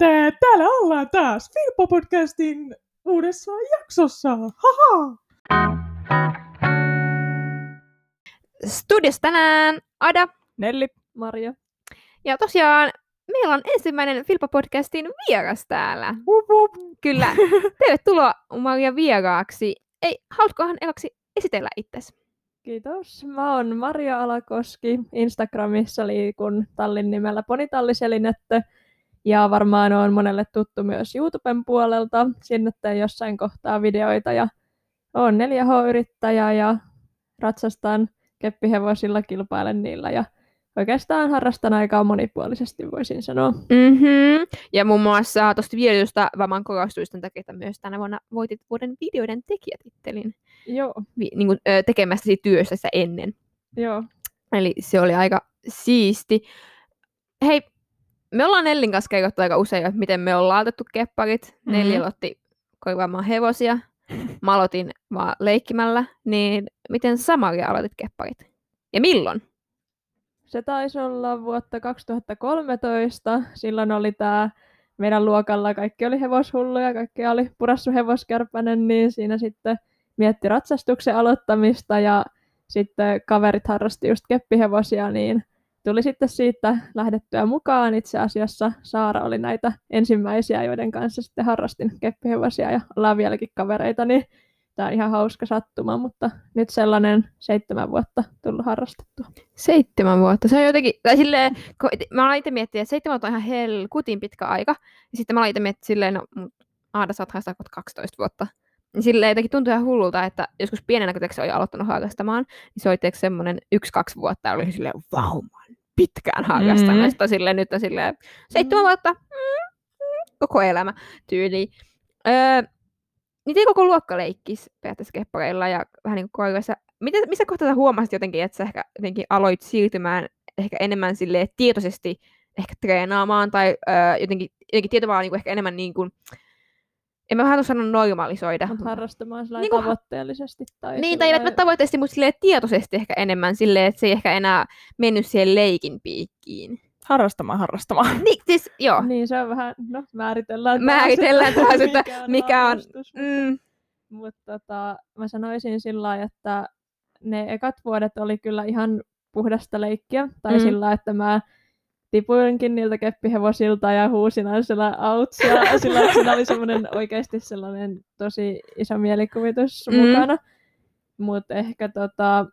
te? Täällä ollaan taas Filppo-podcastin uudessa jaksossa. Haha! Studios tänään Ada. Nelli. Maria. Ja tosiaan meillä on ensimmäinen Filppo-podcastin vieras täällä. Wup, wup. Kyllä. Tervetuloa Maria vieraaksi. Ei, haluatkohan ekaksi esitellä itsesi? Kiitos. Mä oon Maria Alakoski. Instagramissa liikun tallin nimellä Ponitalliselinette. Ja varmaan on monelle tuttu myös YouTuben puolelta. Sinne teen jossain kohtaa videoita ja oon 4H-yrittäjä ja ratsastan keppihevosilla, kilpailen niillä ja oikeastaan harrastan aikaa monipuolisesti, voisin sanoa. Mm-hmm. Ja muun muassa tuosta videosta Vaman korostuisten takia myös tänä vuonna voitit vuoden videoiden tekijätittelin Joo, vi- niin kuin, ö, tekemästäsi työstä ennen. joo. Eli se oli aika siisti. Hei, me ollaan Nellin kanssa kerrottu aika usein, että miten me ollaan otettu kepparit. Mm-hmm. Nelli aloitti korvaamaan hevosia. Mä aloitin vaan leikkimällä. Niin miten Samaria aloitit kepparit? Ja milloin? Se taisi olla vuotta 2013. Silloin oli tämä meidän luokalla, kaikki oli hevoshulluja, kaikki oli purassu hevoskärpänen, niin siinä sitten mietti ratsastuksen aloittamista ja sitten kaverit harrasti just keppihevosia, niin tuli sitten siitä lähdettyä mukaan. Itse asiassa Saara oli näitä ensimmäisiä, joiden kanssa sitten harrastin keppihevosia ja ollaan vieläkin kavereita, niin tämä on ihan hauska sattuma, mutta nyt sellainen seitsemän vuotta tullut harrastettua. Seitsemän vuotta. Se on jotenkin, tai silleen, kun mä aloin itse miettiä, että seitsemän vuotta on ihan helkutin pitkä aika. Ja sitten mä aloin itse miettiä silleen, no Aada, sä oot harrastanut 12 vuotta. Niin silleen jotenkin tuntui ihan hullulta, että joskus pienenä, kun se oli aloittanut harrastamaan, niin se oli semmoinen yksi-kaksi vuotta ja oli silleen, vau, pitkään. Mm. Mm. Sitten silleen, nyt on silleen, seitsemän vuotta, mm, mm, koko elämä tyyli. Öö, niitä ei koko luokka leikkisi periaatteessa keppareilla ja vähän niin kuin koiroissa. Miten, missä kohtaa sä huomasit jotenkin, että sä ehkä jotenkin aloit siirtymään ehkä enemmän silleen tietoisesti ehkä treenaamaan tai öö, jotenkin, jotenkin tietovalla niin kuin ehkä enemmän niin kuin, en mä vähän sanoa normalisoida. Mutta harrastamaan sillä Niin tavoitteellisesti. Tai Niin, tai ei tavoitteesti, mutta silleen tietoisesti ehkä enemmän silleen, että se ei ehkä enää mennyt siihen leikin piikkiin. Harrastamaan, harrastamaan. Niin, siis joo. Niin se on vähän, no määritellään taas, Määritellään että taas, että mikä on- harrastus. Mm, Mutta tota, mä sanoisin sillä lailla, että ne ekat vuodet oli kyllä ihan puhdasta leikkiä. Tai Mm. mm. sillä lailla, että mä tipuinkin niiltä keppihevosilta ja huusin aina sillä outs. Ja sillä siinä oli semmoinen oikeasti sellainen tosi iso mielikuvitus Mm. mukana. Mutta ehkä tota,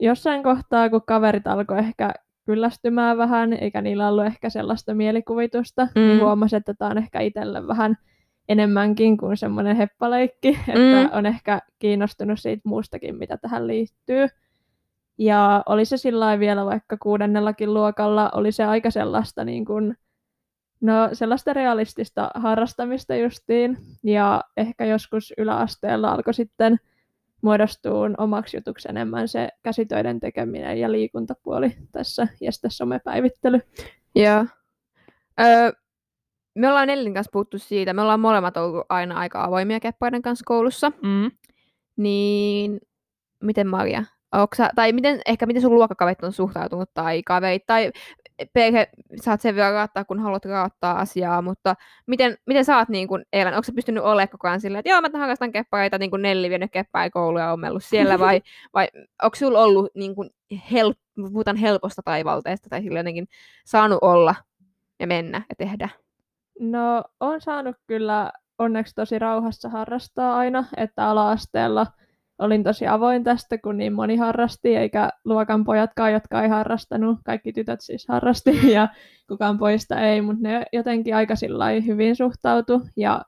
jossain kohtaa, kun kaverit alkoi ehkä kyllästymään vähän, eikä niillä ollut ehkä sellaista mielikuvitusta, mm. Mm. niin huomasin, että tämä on ehkä itselle vähän enemmänkin kuin semmoinen heppaleikki, että Mm. on ehkä kiinnostunut siitä muustakin, mitä tähän liittyy. Ja oli se sillä vielä vaikka kuudennellakin luokalla, oli se aika sellaista niin kuin, no sellaista realistista harrastamista justiin. Ja ehkä joskus yläasteella alkoi sitten muodostuu omaksi jutuksi enemmän se käsitöiden tekeminen ja liikuntapuoli tässä ja sitten somepäivittely. joo. Öö, me ollaan Nellin kanssa puhuttu siitä, me ollaan molemmat ollut aina aika avoimia keppaiden kanssa koulussa. Mm. Niin, miten Maria? Sä, tai miten, ehkä miten sun luokkakaverit on suhtautunut tai kaverit tai perhe, saat sen verran raattaa, kun haluat raattaa asiaa, mutta miten, miten sä oot niin kun elänyt? Onko sä pystynyt olemaan koko ajan silleen, että joo, mä harrastan keppareita, niin kuin Nelli vienyt kepparia kouluun ja ommellut siellä, vai, vai onko sulla ollut niin kun help, puhutaan helposta taivalteesta tai sillä jotenkin saanut olla ja mennä ja tehdä? No, on saanut kyllä onneksi tosi rauhassa harrastaa aina, että ala-asteella olin tosi avoin tästä, kun niin moni harrasti, eikä luokan pojatkaan, jotka ei harrastanut, kaikki tytöt siis harrasti ja kukaan poista ei, mutta ne jotenkin aika hyvin suhtautu ja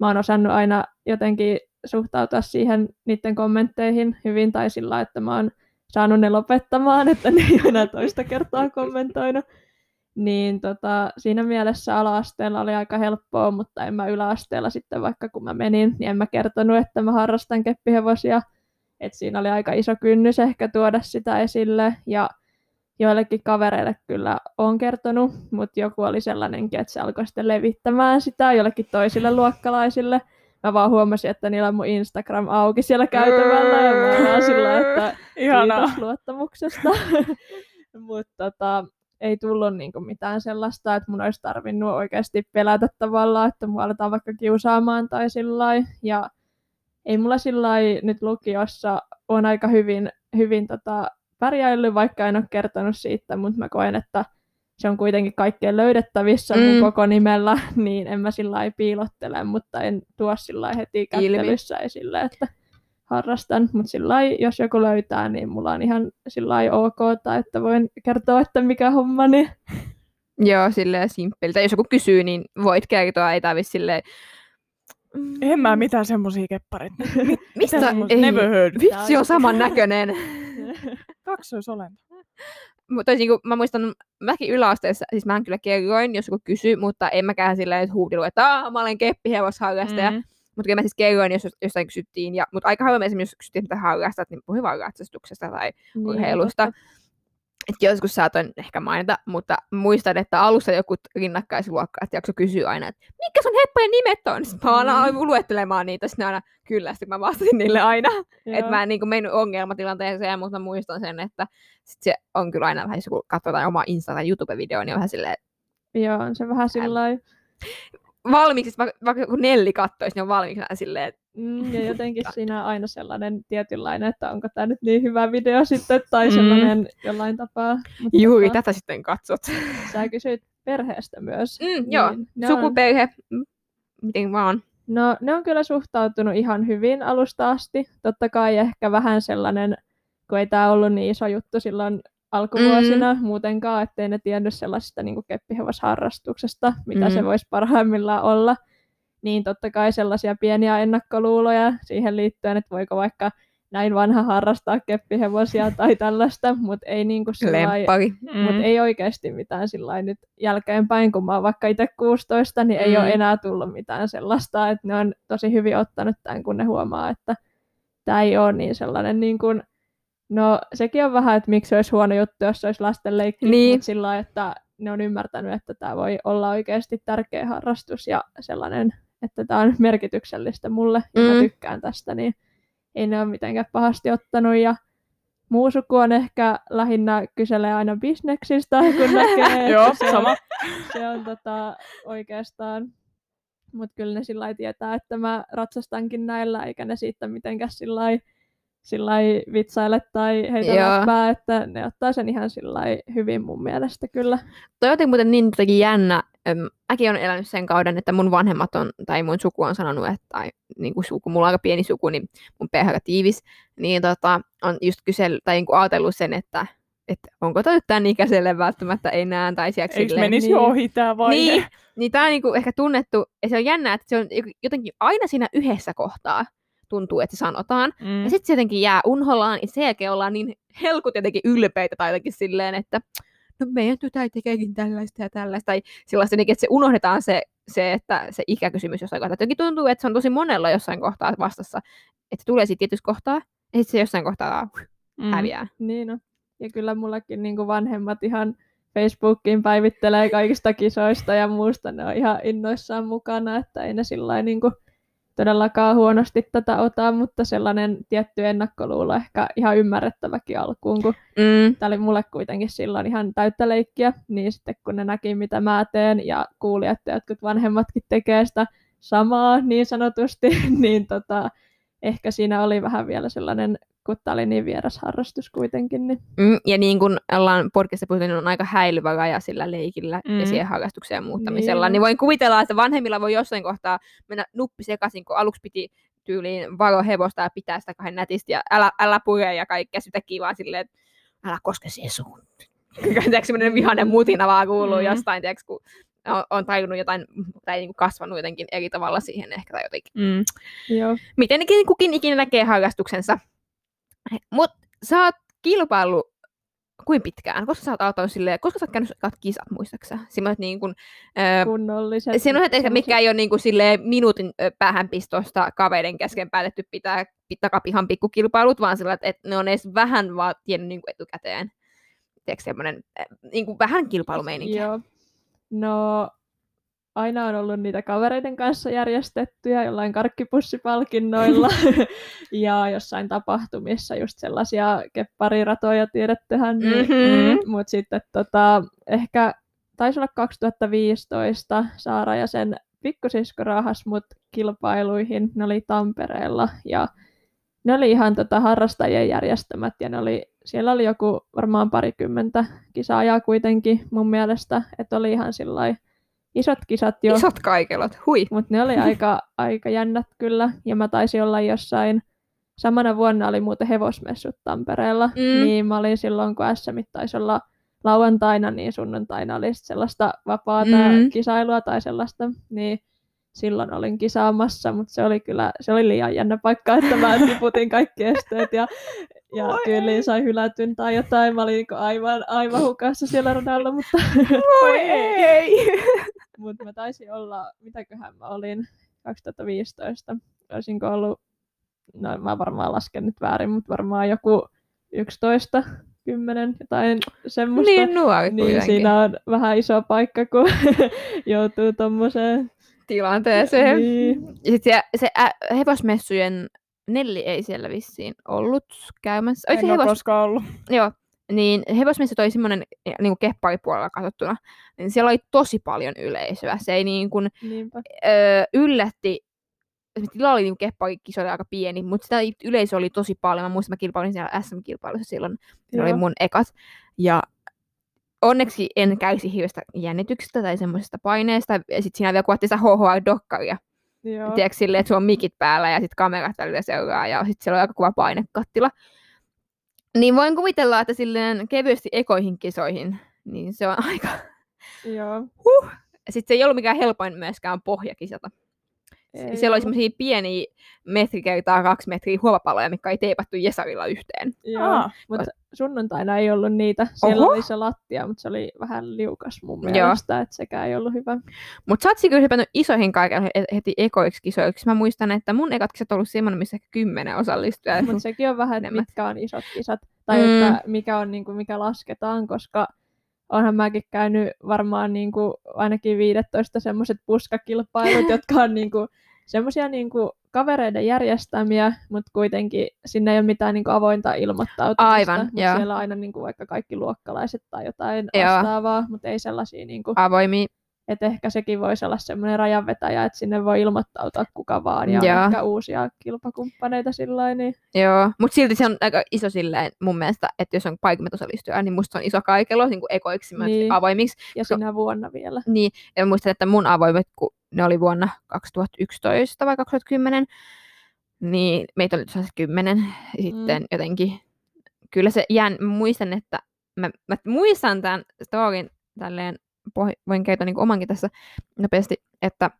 mä oon osannut aina jotenkin suhtautua siihen niiden kommentteihin hyvin tai sillä että mä oon saanut ne lopettamaan, että ne ei enää toista kertaa kommentoinut. Niin tota, siinä mielessä ala-asteella oli aika helppoa, mutta en mä yläasteella sitten vaikka kun mä menin, niin en mä kertonut, että mä harrastan keppihevosia. Et siinä oli aika iso kynnys ehkä tuoda sitä esille ja joillekin kavereille kyllä on kertonut, mutta joku oli sellainenkin, että se alkoi sitten levittämään sitä jollekin toisille luokkalaisille. Mä vaan huomasin, että niillä on mun Instagram auki siellä käytävällä ja mä vaan sillä, että Ihanaa. Kiitos luottamuksesta. Mutta tota, ei tullut niin kuin mitään sellaista, että mun olisi tarvinnut oikeasti pelätä tavallaan, että mua aletaan vaikka kiusaamaan tai sillä Ja ei mulla sillä nyt lukiossa on aika hyvin, hyvin tota, pärjäillyt, vaikka en ole kertonut siitä, mutta mä koen, että se on kuitenkin kaikkien löydettävissä mm. mun koko nimellä, niin en mä sillä piilottele, mutta en tuo sillä heti kättelyssä Ilmi. esille, että harrastan, mutta sillä jos joku löytää, niin mulla on ihan sillä ok, tai että voin kertoa, että mikä homma, niin... Joo, silleen simppeli. Tai jos joku kysyy, niin voit kertoa, ei tarvitse silleen... En mä mitään semmosia kepparit. Mistä? Ei. Never heard. Vitsi on saman näköinen. Kaksoisolento. Mutta niin kuin, mä muistan, mäkin yläasteessa, siis mä kyllä kerroin, jos joku kysyy, mutta en mäkään silleen, että huudilu, että mä olen keppihevosharrastaja. Mm. Mutta kyllä mä siis kerroin, jos jostain kysyttiin. Ja, mutta aika harvoin esimerkiksi, jos kysyttiin, mitä harrastat, niin puhuin vaan ratsastuksesta tai niin, urheilusta. Totta. Et joskus saatoin ehkä mainita, mutta muistan, että alussa joku rinnakkaisluokka jakso kysyy aina, että mikä sun heppojen nimet on? Sitten mä aina mm. luettelemaan niitä, sitten aina kyllä, sitten mä vastasin niille aina. että mä en niin mennyt ongelmatilanteeseen, mutta mä muistan sen, että sit se on kyllä aina vähän, kun katsotaan omaa Insta- tai YouTube-videoa, niin on vähän silleen... Joo, on se vähän sillä valmiiksi, vaikka kun Nelli kattoisi, niin on valmiiksi silleen, että Mm, ja jotenkin siinä on aina sellainen tietynlainen, että onko tämä nyt niin hyvä video sitten, tai mm. sellainen jollain tapaa. Mutta Juuri, tota, tätä sitten katsot. Sä kysyit perheestä myös. Mm, niin joo, sukuperhe, on... miten vaan. No, ne on kyllä suhtautunut ihan hyvin alusta asti. Totta kai ehkä vähän sellainen, kun ei tämä ollut niin iso juttu silloin alkuvuosina mm. muutenkaan, ettei ne tiennyt sellaisesta niin keppihevosharrastuksesta, mitä mm. se voisi parhaimmillaan olla niin totta kai sellaisia pieniä ennakkoluuloja siihen liittyen, että voiko vaikka näin vanha harrastaa keppihevosia tai tällaista, mutta ei, niinku sillai, mm. mut ei oikeasti mitään sillai nyt jälkeenpäin, kun mä oon vaikka itse 16, niin mm. ei ole enää tullut mitään sellaista, että ne on tosi hyvin ottanut tämän, kun ne huomaa, että tämä ei ole niin sellainen niin kuin, no sekin on vähän, että miksi olisi huono juttu, jos olisi lastenleikki, niin. mutta sillä että ne on ymmärtänyt, että tämä voi olla oikeasti tärkeä harrastus ja sellainen että tämä on merkityksellistä mulle ja mm. mä tykkään tästä, niin ei ne ole mitenkään pahasti ottanut. Ja muu suku on ehkä lähinnä kyselee aina bisneksistä, kun näkee, Joo, se sama. On, se on tota, oikeastaan, mutta kyllä ne sillä tietää, että mä ratsastankin näillä, eikä ne siitä mitenkään sillä sillä vitsaile tai heitä läppää, että ne ottaa sen ihan sillä hyvin mun mielestä kyllä. Toi on muuten niin jotenkin jännä. Mäkin olen elänyt sen kauden, että mun vanhemmat on, tai mun suku on sanonut, että tai niin kuin suku, mulla on aika pieni suku, niin mun perhe aika tiivis, niin tota, on just kysel, tai niin kuin ajatellut sen, että että onko tämä nyt tämän ikäiselle välttämättä enää, tai Eikö silleen, menisi niin, ohi tämä vaihe? Niin, niin tämä on niinku ehkä tunnettu, ja se on jännä, että se on jotenkin aina siinä yhdessä kohtaa tuntuu, että se sanotaan. Mm. Ja sitten se jotenkin jää unholaan, ja sen jälkeen ollaan niin helkut jotenkin ylpeitä tai jotenkin silleen, että no meidän tytär tekeekin tällaista ja tällaista. Tai sellaista jotenkin, että se unohdetaan se, se, että se ikäkysymys jossain kohtaa. Jotenkin tuntuu, että se on tosi monella jossain kohtaa vastassa, että tulee siitä tietysti kohtaa, ja sitten se jossain kohtaa mm. häviää. Niin no. Ja kyllä mullakin niin vanhemmat ihan Facebookiin päivittelee kaikista kisoista ja muusta. Ne on ihan innoissaan mukana, että ei ne sillä niin kuin todellakaan huonosti tätä ota, mutta sellainen tietty ennakkoluulo ehkä ihan ymmärrettäväkin alkuun, kun mm. tämä oli mulle kuitenkin silloin ihan täyttä leikkiä, niin sitten kun ne näki, mitä mä teen ja kuuli, että jotkut vanhemmatkin tekee sitä samaa niin sanotusti, niin tota, ehkä siinä oli vähän vielä sellainen kun tämä oli niin vieras harrastus kuitenkin. Niin. Mm, ja niin kuin ollaan podcastissa puhuttu, niin on aika häilyvä raja sillä leikillä mm. ja siihen harrastukseen muuttamisella. Niin. niin voin kuvitella, että vanhemmilla voi jossain kohtaa mennä nuppi sekaisin, kun aluksi piti tyyliin varo hevosta ja pitää sitä kahden nätisti ja älä, älä pure ja kaikkea sitä kivaa silleen, että älä koske siihen suun. Tiedätkö, semmoinen vihainen mutina vaan kuuluu mm. jostain, tiedätkö, kun on, on tajunnut jotain, tai niin kuin kasvanut jotenkin eri tavalla siihen ehkä tai jotenkin. Mm. Joo. Miten kukin ikinä näkee harrastuksensa. Mut sä oot kilpailu kuin pitkään? Koska sä oot aloittanut silleen, koska sä oot käynyt kisat, muistaaksä? Semmoiset niin kuin, öö, Kunnolliset. Semmoiset ehkä, mitkä ei ole niin kuin silleen minuutin päähänpistosta kaveiden kesken päätetty pitää takapihan pikkukilpailut, vaan sillä, että ne on edes vähän vaan tiennyt niin kuin etukäteen. Tiedätkö semmoinen niin kuin vähän kilpailumeininki? Joo. No aina on ollut niitä kavereiden kanssa järjestettyjä jollain karkkipussipalkinnoilla ja jossain tapahtumissa just sellaisia keppariratoja tiedettehän. Niin, mm-hmm. Mutta sitten tota, ehkä taisi olla 2015 Saara ja sen pikkusisko rahas mut kilpailuihin. Ne oli Tampereella ja ne oli ihan tota harrastajien järjestämät ja ne oli, siellä oli joku varmaan parikymmentä kisaajaa kuitenkin mun mielestä, että oli ihan sillai isot kisat jo. Isot kaikelot, hui. Mutta ne oli aika, aika jännät kyllä. Ja mä taisin olla jossain, samana vuonna oli muuten hevosmessut Tampereella. Mm. Niin mä olin silloin, kun SM taisi olla lauantaina, niin sunnuntaina oli sellaista vapaata Mm. kisailua tai sellaista. Niin silloin olin kisaamassa, mutta se oli kyllä se oli liian jännä paikka, että mä tiputin kaikki esteet ja, ja Voi tyyliin sai hylätyn tai jotain. Mä olin niinku aivan, aivan hukassa siellä radalla, mutta Voi ei. Mutta mä taisin olla, mitäköhän mä olin, 2015. Olisinko ollut, no mä varmaan lasken nyt väärin, mutta varmaan joku 11, 10, jotain semmoista. Niin nuori niin kuitenkin siinä on vähän iso paikka, kun joutuu tommoseen. tilanteeseen. Niin. Ja sit se, se ä, hevosmessujen Nelli ei siellä vissiin ollut käymässä. Oliko se En ole hevos... koskaan ollut. Joo, niin hevosmessu oli semmoinen niin kepparipuolella katsottuna, niin siellä oli tosi paljon yleisöä. Se ei niin kuin, öö, yllätti, se tila oli niin kepparikisoilla aika pieni, mutta sitä yleisö oli tosi paljon. Mä muistan, mä kilpailin siellä SM-kilpailussa silloin, ne oli mun ekat. Ja onneksi en käisi hirveästä jännityksestä tai semmoisesta paineesta. Ja sitten siinä vielä kuvattiin sitä HHR-dokkaria. Joo. Tiedätkö silleen, että sulla on mikit päällä ja sitten kamerat välillä seuraa ja sitten siellä on aika kuva painekattila. Niin voin kuvitella, että silleen kevyesti ekoihin kisoihin, niin se on aika... Joo. Sitten se ei ollut mikään helpoin myöskään pohjakisata. Ei siellä oli semmoisia pieniä metri kertaa kaksi metriä huovapaloja, mikä ei teipattu Jesarilla yhteen. Joo. Aa, Mutta sunnuntaina ei ollut niitä. Siellä Oho. oli se lattia, mutta se oli vähän liukas mun Joo. mielestä, että sekään ei ollut hyvä. Mutta sä oot kyllä hypännyt isoihin kaiken heti ekoiksi kisoiksi. Mä muistan, että mun ekat kisat on ollut semmoinen, missä kymmenen osallistujaa. Mutta sekin on vähän, enemmän. mitkä on isot kisat. Tai Mm. että mikä on niinku, mikä lasketaan, koska onhan mäkin käynyt varmaan niinku, ainakin 15 semmoiset puskakilpailut, jotka on niinku, semmoisia niinku, kavereiden järjestämiä, mutta kuitenkin sinne ei ole mitään niinku, avointa ilmoittautumista. Aivan, mut joo. siellä on aina niinku, vaikka kaikki luokkalaiset tai jotain Joo. vastaavaa, mutta ei sellaisia niinku, Avoimia. Että ehkä sekin voisi olla semmoinen rajanvetäjä, että sinne voi ilmoittautua kuka vaan ja Joo. ehkä uusia kilpakumppaneita sillä niin Joo, mutta silti se on aika iso silleen mun mielestä, että jos on paikimmat osallistujaa, niin musta se on iso kaikelo niin kuin ekoiksi niin. Avoimiksi. ja Koska- sinä vuonna vielä. Niin, ja muistan, että mun avoimet, kun ne oli vuonna 2011 vai 2010, niin meitä oli tosiaan kymmenen. Ja sitten jotenkin, kyllä se jään, muistan, että mä, mä muistan tämän storin tälleen, poh- voin kertoa niin omankin tässä nopeasti, että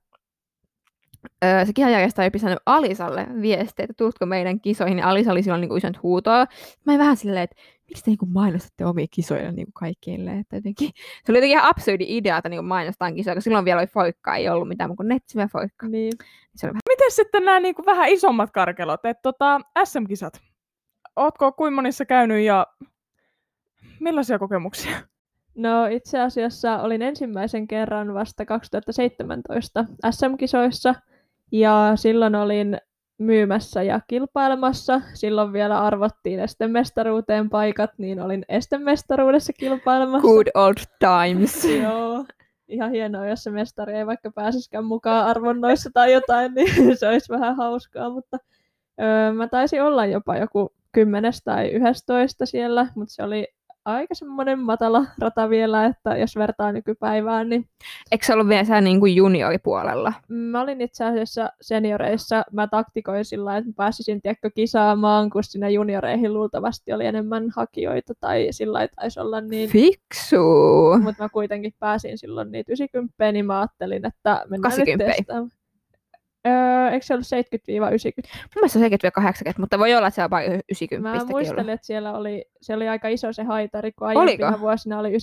öö, se kisajärjestäjä oli pistänyt Alisalle viestiä, että tuutko meidän kisoihin, ja Alisa oli silloin niin isännyt huutoa. Mä olin vähän silleen, että miksi te niin mainostatte omia kisoja niin kaikille, että jotenkin se oli jotenkin ihan absurdi idea, että niin mainostaan kisoja, koska silloin vielä oli foikkaa, ei ollut mitään kuin netsiä foikkaa. Niin. Se oli vähän Miten sitten nämä niinku vähän isommat karkelot, että tota, SM-kisat? Ootko kuin monissa käynyt ja millaisia kokemuksia? No itse asiassa olin ensimmäisen kerran vasta 2017 SM-kisoissa ja silloin olin myymässä ja kilpailemassa. Silloin vielä arvottiin estemestaruuteen paikat, niin olin estemestaruudessa kilpailemassa. good old times. Joo. Ihan hienoa, jos se mestari ei vaikka pääsisikään mukaan arvonnoissa tai jotain, niin se olisi vähän hauskaa, mutta öö, mä taisin olla jopa joku kymmenes tai yhdestoista siellä, mutta se oli aika semmoinen matala rata vielä, että jos vertaa nykypäivään, niin Eikö se ollut vielä siellä niin kuin junioripuolella? mä olin itse asiassa senioreissa, mä taktikoin sillä että mä pääsisin tiedätkö, kisaamaan, kun sinne junioreihin luultavasti oli enemmän hakijoita tai sillä lailla taisi olla niin Fiksu. mutta mä kuitenkin pääsin silloin niitä 90 niin mä ajattelin, että mennään 80. nyt testaamaan. Öö, eikö se ollut 70-90? Mun mielestä se on 70 80, mutta voi olla, että se on vain 90 Mä muistelin, että siellä oli, se oli aika iso se haitari, kun aiempina vuosina oli 90-80,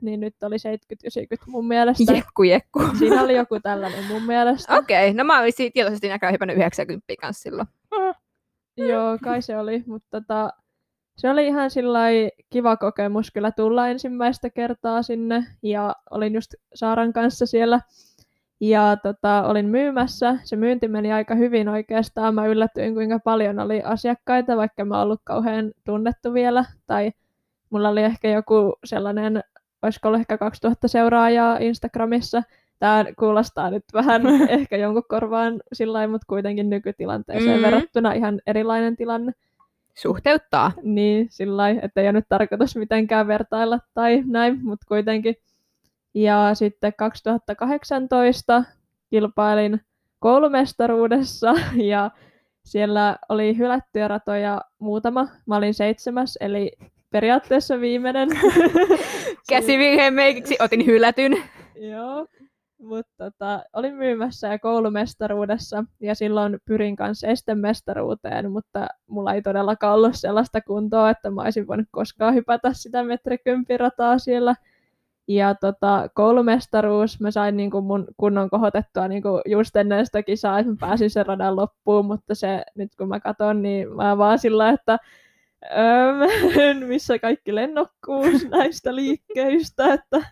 niin nyt oli 70-90 mun mielestä. Jekku, jekku. Siinä oli joku tällainen mun mielestä. Okei, okay, no mä olisin tietoisesti näköjään hypännyt 90 kanssa silloin. Joo, kai se oli, mutta tota, se oli ihan kiva kokemus kyllä tulla ensimmäistä kertaa sinne ja olin just Saaran kanssa siellä ja tota, olin myymässä. Se myynti meni aika hyvin oikeastaan. Mä yllätyin, kuinka paljon oli asiakkaita, vaikka mä ollut kauhean tunnettu vielä. Tai mulla oli ehkä joku sellainen olisiko ollut ehkä 2000 seuraajaa Instagramissa. Tämä kuulostaa nyt vähän ehkä jonkun korvaan sillä mutta kuitenkin nykytilanteeseen Mm. verrattuna ihan erilainen tilanne. Suhteuttaa. Niin, sillä että ei ole nyt tarkoitus mitenkään vertailla tai näin, mutta kuitenkin. Ja sitten 2018 kilpailin koulumestaruudessa ja siellä oli hylättyjä ratoja muutama. Mä olin seitsemäs, eli periaatteessa viimeinen. Käsivirheen meikiksi otin hylätyn. Joo, mutta tota, olin myymässä ja koulumestaruudessa ja silloin pyrin kanssa estemestaruuteen, mutta mulla ei todellakaan ollut sellaista kuntoa, että mä olisin voinut koskaan hypätä sitä metrikympirataa siellä. Ja tota, koulumestaruus, mä sain niinku mun kunnon kohotettua niinku just ennen sitä kisaa, että mä pääsin sen radan loppuun, mutta se nyt kun mä katson, niin mä vaan sillä, että öö, missä kaikki lennokkuus näistä liikkeistä, että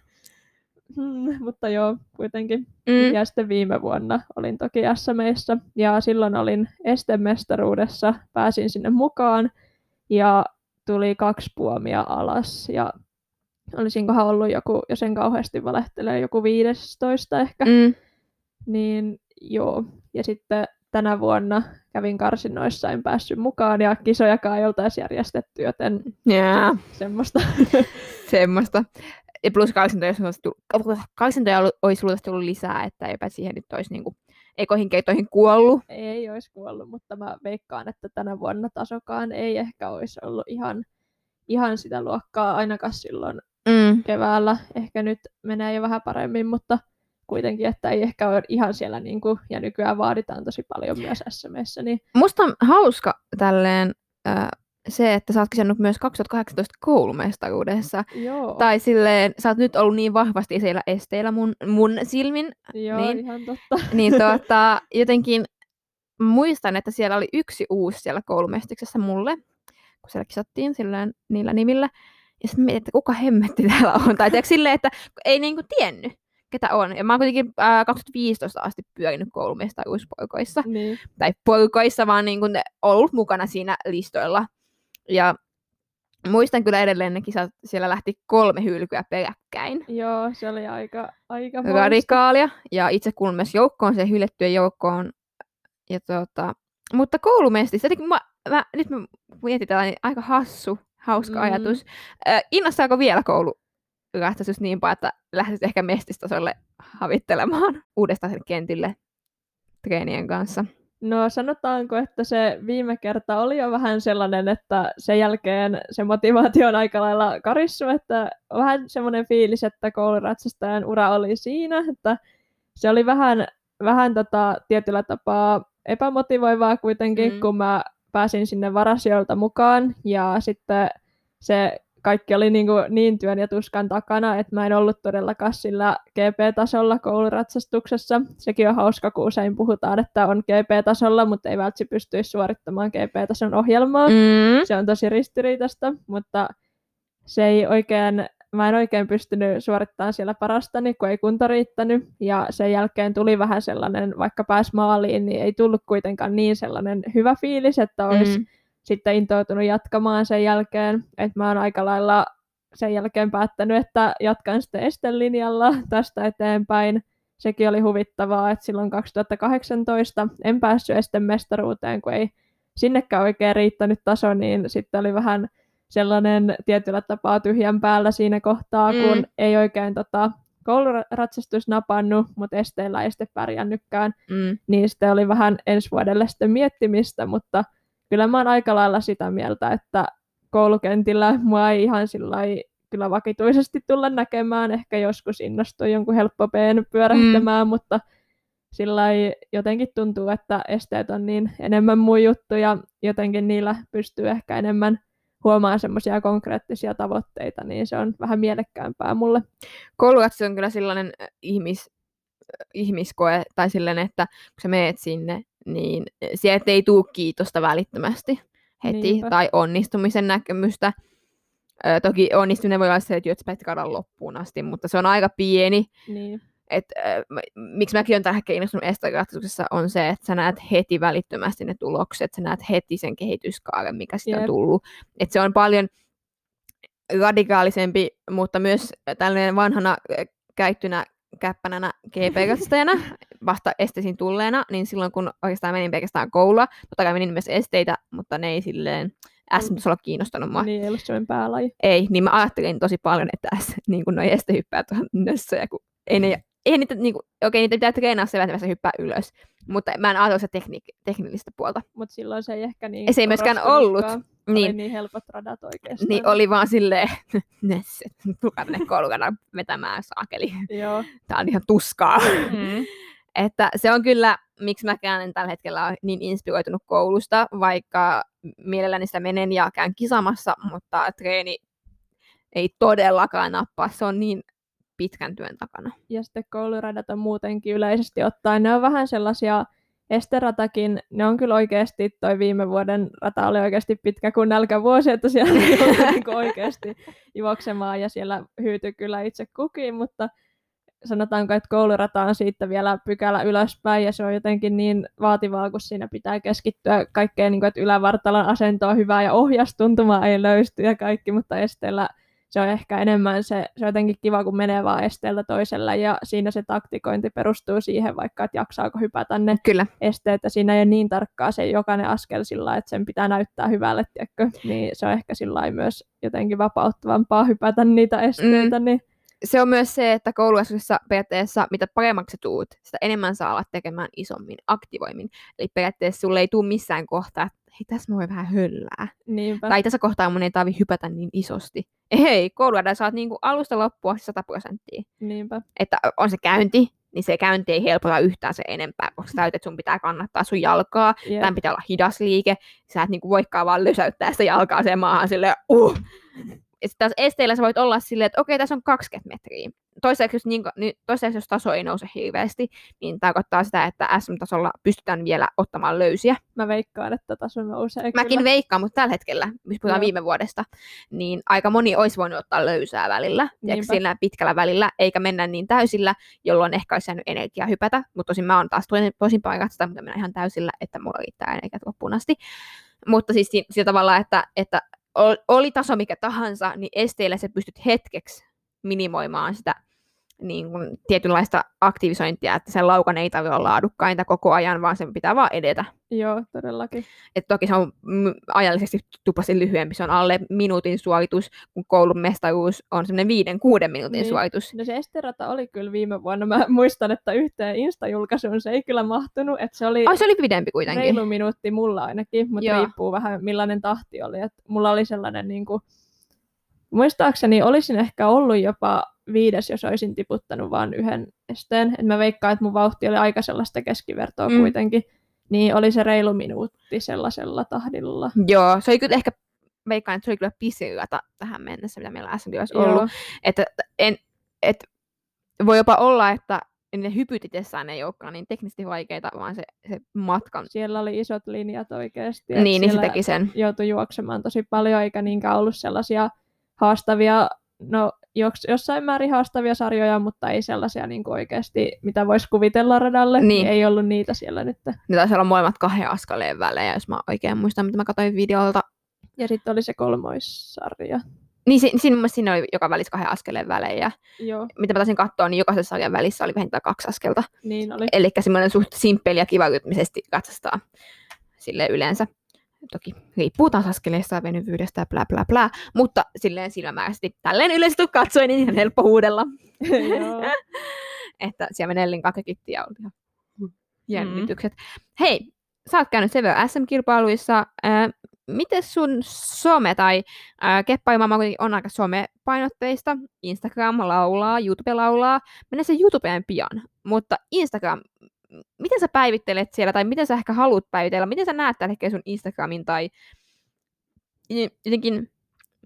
Hmm, mutta joo, kuitenkin. Mm. Ja sitten viime vuonna olin toki SMEissä ja silloin olin estemestaruudessa, pääsin sinne mukaan ja tuli kaksi puomia alas ja olisinkohan ollut joku, jos en kauheasti valehtele, joku 15 ehkä, Mm. niin joo. Ja sitten tänä vuonna kävin karsinnoissa, en päässyt mukaan ja kisojakaan ei oltaisi järjestetty, joten Yeah. semmoista. Semmoista. Ja plus kaksintoja, jos olisi tullut, kaksintoja ollut- olisi luultavasti tullut lisää, että eipä siihen nyt olisi niinku ekoihin keitoihin kuollut. ei olisi kuollut, mutta mä veikkaan, että tänä vuonna tasokaan ei ehkä olisi ollut ihan, ihan sitä luokkaa ainakaan silloin Mm. keväällä. Ehkä nyt menee jo vähän paremmin, mutta kuitenkin, että ei ehkä ole ihan siellä, niin kuin, ja nykyään vaaditaan tosi paljon myös SMssä, niin Musta on hauska tälleen äh, se, että sä oot kisannut myös 2018 koulumestaruudessa. joo, Tai silleen, sä oot nyt ollut niin vahvasti siellä esteillä mun, mun silmin, joo niin. ihan totta. niin tuota, jotenkin muistan, että siellä oli yksi uusi siellä koulumestiksessä mulle, kun siellä kisattiin silleen niillä nimillä. Ja sitten mietin, että kuka hemmetti täällä on. Tai tiedätkö, silleen, että ei niinku tiennyt, ketä on. Ja mä oon kuitenkin ää, 2015 asti pyörinyt koulumestaruuspoikoissa. niin, Tai poikoissa, vaan niin kuin ollut mukana siinä listoilla. Ja muistan kyllä edelleen ne kisat, siellä lähti kolme hylkyä peräkkäin joo, se oli aika, aika radikaalia. Ja itse kuulun myös joukkoon, se hylettyjen joukkoon. Ja tota, mutta koulumestistä, jotenkin mä, mä, nyt mä mietin tällainen aika hassu, hauska Mm. ajatus. Äh, innostaako vielä kouluratsaistus niin paljon, että lähtisit ehkä mestistasolle havittelemaan uudestaan sinne kentille treenien kanssa? No sanotaanko, että se viime kerta oli jo vähän sellainen, että sen jälkeen se motivaatio on aika lailla karissu, että vähän semmoinen fiilis, että kouluratsastajan ura oli siinä, että se oli vähän, vähän tota, tietyllä tapaa epämotivoivaa kuitenkin, mm. kun mä pääsin sinne varasijoilta mukaan ja sitten se kaikki oli niin, kuin niin työn ja tuskan takana, että mä en ollut todellakaan sillä GP-tasolla kouluratsastuksessa. Sekin on hauska, kun usein puhutaan, että on GP-tasolla, mutta ei välttämättä pystyisi suorittamaan GP-tason ohjelmaa. Mm. Se on tosi ristiriitasta, mutta se ei oikein, mä en oikein pystynyt suorittamaan siellä parastani, kun ei kunto riittänyt. Ja sen jälkeen tuli vähän sellainen, vaikka pääs maaliin, niin ei tullut kuitenkaan niin sellainen hyvä fiilis, että olisi Mm. sitten intoutunut jatkamaan sen jälkeen. Että mä oon aika lailla sen jälkeen päättänyt, että jatkan sitten estelinjalla tästä eteenpäin. Sekin oli huvittavaa, että silloin 2018 en päässyt estemestaruuteen, kun ei sinnekään oikein riittänyt taso, niin sitten oli vähän sellainen tietyllä tapaa tyhjän päällä siinä kohtaa, Mm. kun ei oikein tota, kouluratsastus napannut, mutta esteillä ei sitten pärjännytkään Mm. niin sitten oli vähän ensi vuodelle sitten miettimistä, mutta kyllä mä oon aika lailla sitä mieltä, että koulukentillä mua ei ihan sillä kyllä vakituisesti tulla näkemään, ehkä joskus innostuu jonkun helppopeen pyörähtämään, mm. mutta sillä jotenkin tuntuu, että esteet on niin enemmän mun juttu ja jotenkin niillä pystyy ehkä enemmän huomaan semmoisia konkreettisia tavoitteita, niin se on vähän mielekkäämpää mulle. Koulukatsas on kyllä sellainen äh, ihmis, äh, ihmiskoe, tai sellainen, että kun sä meet sinne, niin sieltä ei tule kiitosta välittömästi heti, Niinpä. tai onnistumisen näkemystä. Ö, toki onnistuminen voi olla se, että kadan loppuun asti, mutta se on aika pieni. Niin, Et, äh, miksi mäkin olen tällä hetkellä innostunut estakatsotuksessa on se, että sä näet heti välittömästi ne tulokset, sä näet heti sen kehityskaaren, mikä siitä on Jep. tullut. Et se on paljon radikaalisempi, mutta myös tällainen vanhana käyttynä käppänänä GP-katsastajana, vasta esteisiin tulleena, niin silloin kun oikeastaan menin pelkästään koulua, totta kai menin myös esteitä, mutta ne ei silleen SM-tasolla kiinnostanut mua. Niin ei ollut semmoinen päälaji. Ei, niin mä ajattelin tosi paljon, että S, niin kuin noi estehyppäät on nössöjä, kun ei ne, ei niitä, niin kuin, okei, niitä pitää treenaa se, että se hyppää ylös. Mutta mä en ajatellut sitä tekni- teknillistä puolta. Mutta silloin se ei ehkä niin Se ei myöskään ollut. Oli Niin, niin helpot radat oikeastaan. niin oli vaan silleen, Nesse, tulkaa tänne koulukana vetämään saakeli. Joo, Tää on ihan tuskaa. Mm. Että se on kyllä, miksi mäkään en tällä hetkellä ole niin inspiroitunut koulusta, vaikka mielelläni sitä menen ja käyn kisamassa, mutta treeni ei todellakaan nappaa. Se on niin pitkän työn takana. ja sitten kouluradat on muutenkin yleisesti ottaen. Ne on vähän sellaisia, esteratakin, ne on kyllä oikeasti, toi viime vuoden rata oli oikeasti pitkä kuin nälkävuosi, että siellä ei ollut niin oikeasti juoksemaan ja siellä hyytyi kyllä itse kukin, mutta sanotaanko, että koulurata on siitä vielä pykälä ylöspäin ja se on jotenkin niin vaativaa, kun siinä pitää keskittyä kaikkeen, niin kuin, että ylävartalon asento on hyvä ja ohjastuntuma ei löysty ja kaikki, mutta esteellä se on ehkä enemmän se, se on jotenkin kiva, kun menee vaan esteeltä toiselle ja siinä se taktikointi perustuu siihen vaikka, että jaksaako hypätä ne Kyllä. esteet ja siinä ei ole niin tarkkaa se jokainen askel sillä että sen pitää näyttää hyvälle, tiedätkö? niin se on ehkä sillä myös jotenkin vapauttavampaa hypätä niitä esteitä, mm. niin Se on myös se, että kouluasuksessa periaatteessa mitä paremmaksi sä tuut, sitä enemmän saa olla tekemään isommin, aktivoimin. Eli periaatteessa sulle ei tule missään kohtaa, että hei, tässä mä voin vähän höllää. niinpä. Tai tässä kohtaa mun ei tarvi hypätä niin isosti. Ei, kouluada saat niinku alusta loppua 100 prosenttia. niinpä. Että on se käynti, niin se käynti ei helpota yhtään se enempää, koska sä täytet, sun pitää kannattaa sun jalkaa, Jep. tämän pitää olla hidas liike, sä et niinku voikaan vaan lysäyttää sitä jalkaa sen maahan silleen, uh. Ja sitten taas esteillä sä voit olla silleen, että okei, tässä on 20 metriä. Toiseksi, jos, niin, niin, toiseksi, jos taso ei nouse hirveästi, niin tarkoittaa sitä, että SM-tasolla pystytään vielä ottamaan löysiä. Mä veikkaan, että taso nousee Mäkin kyllä. veikkaan, mutta tällä hetkellä, jos puhutaan viime vuodesta, niin aika moni olisi voinut ottaa löysää välillä, sillä pitkällä välillä, eikä mennä niin täysillä, jolloin ehkä olisi jäänyt energiaa hypätä, mutta tosin mä oon taas paikka sitä, mutta mennä ihan täysillä, että mulla riittää energiat loppuun asti. Mutta siis si- sillä tavalla, että, että oli taso mikä tahansa, niin esteillä sä pystyt hetkeksi minimoimaan sitä niin kuin, tietynlaista aktivisointia, että sen laukan ei tarvitse olla laadukkainta koko ajan, vaan sen pitää vaan edetä. Joo, todellakin. Et toki se on ajallisesti tuplasti lyhyempi, se on alle minuutin suoritus, kun koulun mestaruus on semmoinen viiden, kuuden minuutin Niin. suoritus. No se esterata oli kyllä viime vuonna. Mä muistan, että yhteen Insta-julkaisuun se ei kyllä mahtunut. Että se oli Ai se oli pidempi kuitenkin. reilu minuutti mulla ainakin, mutta Joo. riippuu vähän millainen tahti oli. Et mulla oli sellainen, niin kuin, muistaakseni olisin ehkä ollut jopa viides, jos olisin tiputtanut vain yhden esteen. Et mä veikkaan, että mun vauhti oli aika sellaista keskivertoa Mm. kuitenkin. Niin oli se reilu minuutti sellaisella tahdilla. Joo, se oli kyllä ehkä, veikkaan, että se oli kyllä pisin rata tähän mennessä, mitä meillä SMG olisi ollut. Joo, Että en, et, voi jopa olla, että ne hypyt itsessään ei olekaan niin teknisesti vaikeita, vaan se, se matkan. siellä oli isot linjat oikeasti. Niin, niin se teki sen. joutui juoksemaan tosi paljon, eikä niinkään ollut sellaisia haastavia, no jossain määrin haastavia sarjoja, mutta ei sellaisia niin oikeasti, mitä voisi kuvitella radalle. Niin. Ei ollut niitä siellä nyt. Ne taisi olla molemmat kahden askeleen välejä, jos mä oikein muistan, mitä mä katsoin videolta. Ja sitten oli se kolmoissarja. Niin si- siinä, mielestä siinä oli joka välissä kahden askeleen välejä. Joo, Mitä mä taisin katsoa, niin jokaisessa sarjan välissä oli vähintään kaksi askelta. niin oli. Eli semmoinen suht simppeli ja kivarytmisesti katsastaa sille yleensä. Toki riippuu taas askeleista ja venyvyydestä ja bla bla bla, mutta silleen silmämääräisesti tälleen yleisesti katsoen niin ihan helppo huudella. Että siellä menee Ellin kakekitti ja oli ihan jännitykset. Hei, sä oot käynyt verran SM-kilpailuissa. Ää, miten sun some tai kuitenkin on aika somepainotteista? Instagram laulaa, YouTube laulaa. Mennään sen YouTubeen pian. Mutta Instagram, miten sä päivittelet siellä tai miten sä ehkä haluat päivitellä? Miten sä näet tällä hetkellä sun Instagramin tai jotenkin,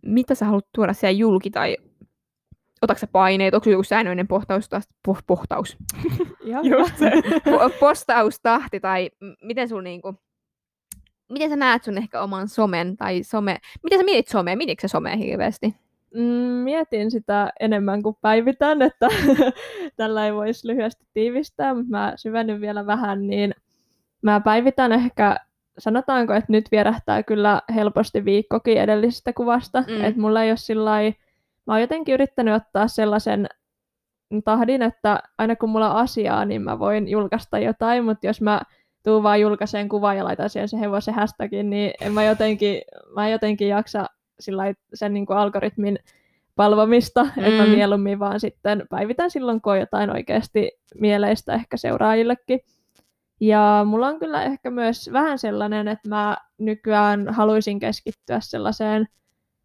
mitä sä haluat tuoda siellä julki tai otatko sä paineet, onko joku säännöllinen pohtaus, taas, po, pohtaus, Just se. po- postaustahti tai miten sun niinku, miten sä näet sun ehkä oman somen tai some, miten sä mietit somea, mietitkö sä somea hirveästi? Mm, mietin sitä enemmän kuin päivitän, että tällä ei voisi lyhyesti tiivistää, mutta mä syvennyn vielä vähän, niin mä päivitän ehkä sanotaanko, että nyt vierähtää kyllä helposti viikkokin edellisestä kuvasta. Mm. Että mulla ei ole sillai, mä oon jotenkin yrittänyt ottaa sellaisen tahdin, että aina kun mulla on asiaa, niin mä voin julkaista jotain, mutta jos mä tuun vaan julkaiseen kuvan ja laitan siihen se hevosen hashtagin, niin en mä jotenkin, mä en jotenkin jaksa sen niin kuin algoritmin palvomista, mm. että mä Mm. mieluummin vaan sitten päivitän silloin, kun on jotain oikeasti mieleistä ehkä seuraajillekin. Ja mulla on kyllä ehkä myös vähän sellainen, että mä nykyään haluaisin keskittyä sellaiseen